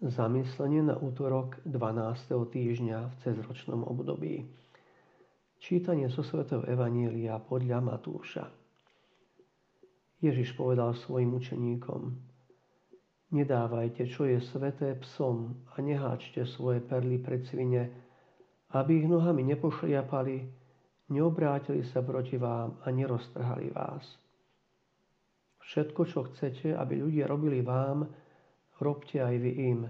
Zamyslenie na útorok 12. týždňa v cezročnom období. Čítanie zo svätého Evanília podľa Matúša. Ježiš povedal svojim učeníkom Nedávajte, čo je sveté psom a neháčte svoje perly pred svine, aby ich nohami nepošliapali, neobrátili sa proti vám a neroztrhali vás. Všetko, čo chcete, aby ľudia robili vám, robte aj vy im,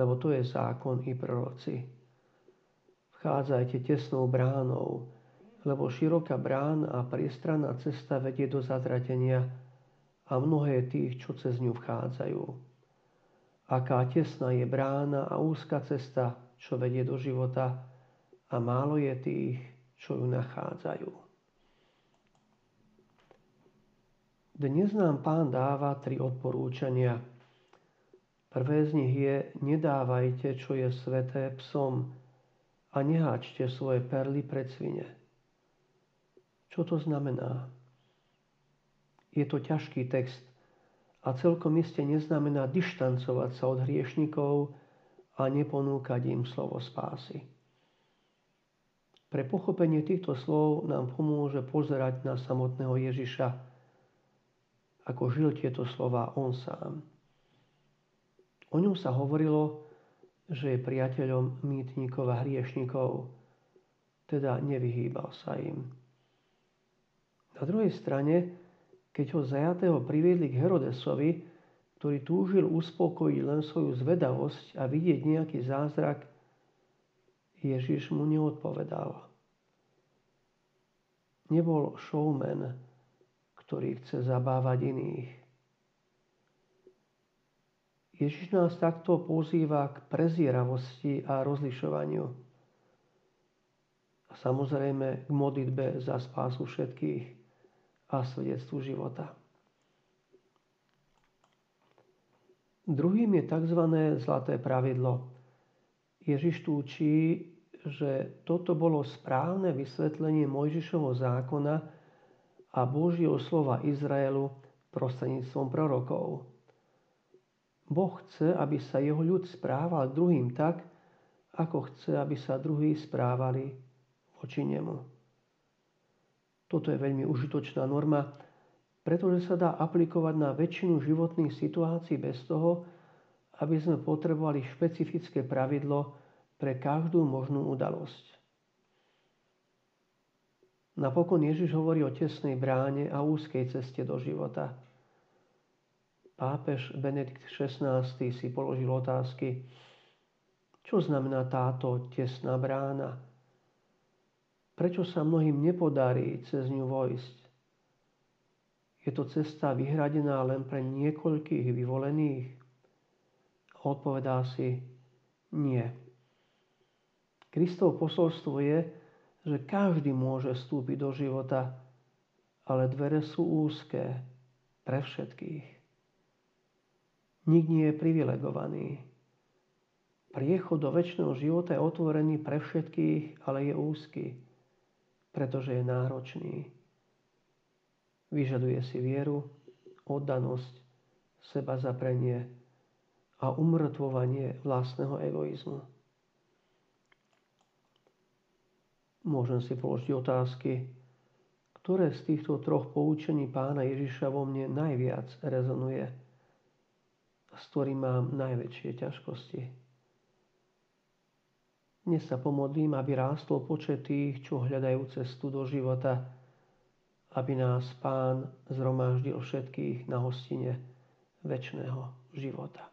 lebo to je zákon i proroci. Vchádzajte tesnou bránou, lebo široká brána a priestranná cesta vedie do zatratenia a mnohé tých, čo cez ňu vchádzajú. Aká tesná je brána a úzka cesta, čo vedie do života a málo je tých, čo ju nachádzajú. Dnes nám pán dáva tri odporúčania, Prvé z nich je nedávajte, čo je sveté psom a neháčte svoje perly pred svine. Čo to znamená? Je to ťažký text a celkom iste neznamená dištancovať sa od hriešnikov a neponúkať im slovo spásy. Pre pochopenie týchto slov nám pomôže pozerať na samotného Ježiša, ako žil tieto slova on sám. O ňom sa hovorilo, že je priateľom mýtnikov a hriešnikov, teda nevyhýbal sa im. Na druhej strane, keď ho zajatého priviedli k Herodesovi, ktorý túžil uspokojiť len svoju zvedavosť a vidieť nejaký zázrak, Ježiš mu neodpovedal. Nebol showman, ktorý chce zabávať iných. Ježiš nás takto pozýva k prezieravosti a rozlišovaniu. A samozrejme k modlitbe za spásu všetkých a svedectvu života. Druhým je tzv. zlaté pravidlo. Ježiš tu učí, že toto bolo správne vysvetlenie Mojžišovho zákona a Božieho slova Izraelu prostredníctvom prorokov. Boh chce, aby sa jeho ľud správal druhým tak, ako chce, aby sa druhí správali voči nemu. Toto je veľmi užitočná norma, pretože sa dá aplikovať na väčšinu životných situácií bez toho, aby sme potrebovali špecifické pravidlo pre každú možnú udalosť. Napokon Ježiš hovorí o tesnej bráne a úzkej ceste do života – Pápež Benedikt XVI si položil otázky, čo znamená táto tesná brána? Prečo sa mnohým nepodarí cez ňu vojsť? Je to cesta vyhradená len pre niekoľkých vyvolených? Odpovedá si, nie. Kristov posolstvo je, že každý môže vstúpiť do života, ale dvere sú úzké pre všetkých. Nik nie je privilegovaný. Priechod do väčšného života je otvorený pre všetkých, ale je úzky, pretože je náročný. Vyžaduje si vieru, oddanosť, seba zaprenie a umrtvovanie vlastného egoizmu. Môžem si položiť otázky, ktoré z týchto troch poučení pána Ježiša vo mne najviac rezonuje s ktorým mám najväčšie ťažkosti. Dnes sa pomodlím, aby rástol počet tých, čo hľadajú cestu do života, aby nás Pán zhromaždil všetkých na hostine väčšného života.